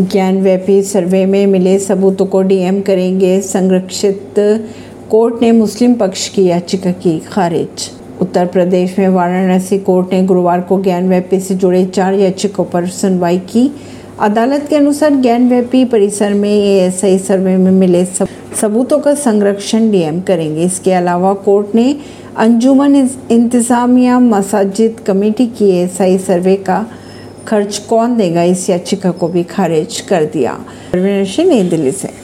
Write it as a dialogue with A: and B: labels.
A: ज्ञान व्यापी सर्वे में मिले सबूतों को डीएम करेंगे। संरक्षित कोर्ट ने मुस्लिम पक्ष की याचिका की खारिज। उत्तर प्रदेश में वाराणसी कोर्ट ने गुरुवार को ज्ञान व्यापी से जुड़े चार याचिकाओं पर सुनवाई की। अदालत के अनुसार ज्ञान व्यापी परिसर में एएसआई सर्वे में मिले सब सबूतों का संरक्षण डीएम करेंगे। इसके अलावा कोर्ट ने अंजुमन इंतजामिया मसाजिद कमेटी की एएसआई सर्वे का खर्च कौन देगा? इस याचिका को भी खारिज कर दिया। नई दिल्ली से।